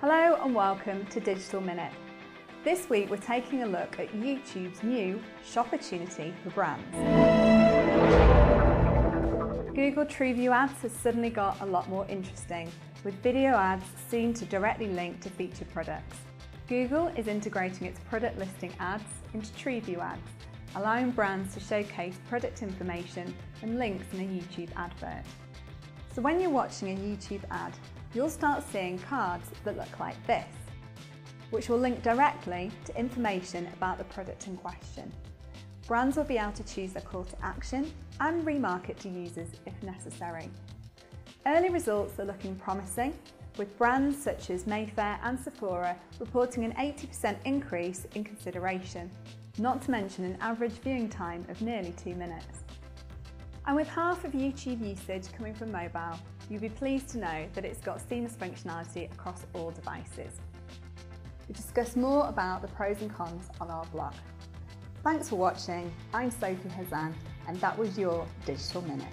Hello and welcome to Digital Minute. This week we're taking a look at YouTube's new Shop Opportunity for brands. Google TrueView ads has suddenly got a lot more interesting, with video ads seen to directly link to featured products. Google is integrating its product listing ads into TrueView ads, allowing brands to showcase product information and links in a YouTube advert. So when you're watching a YouTube ad, you'll start seeing cards that look like this, which will link directly to information about the product in question. Brands will be able to choose their call to action and remarket to users if necessary. Early results are looking promising, with brands such as Wayfair and Sephora reporting an 80% increase in consideration, not to mention an average viewing time of nearly two minutes. And with half of YouTube usage coming from mobile, you'll be pleased to know that it's got seamless functionality across all devices. We discuss more about the pros and cons on our blog. Thanks for watching. I'm Sophie Hazan and that was your Digital Minute.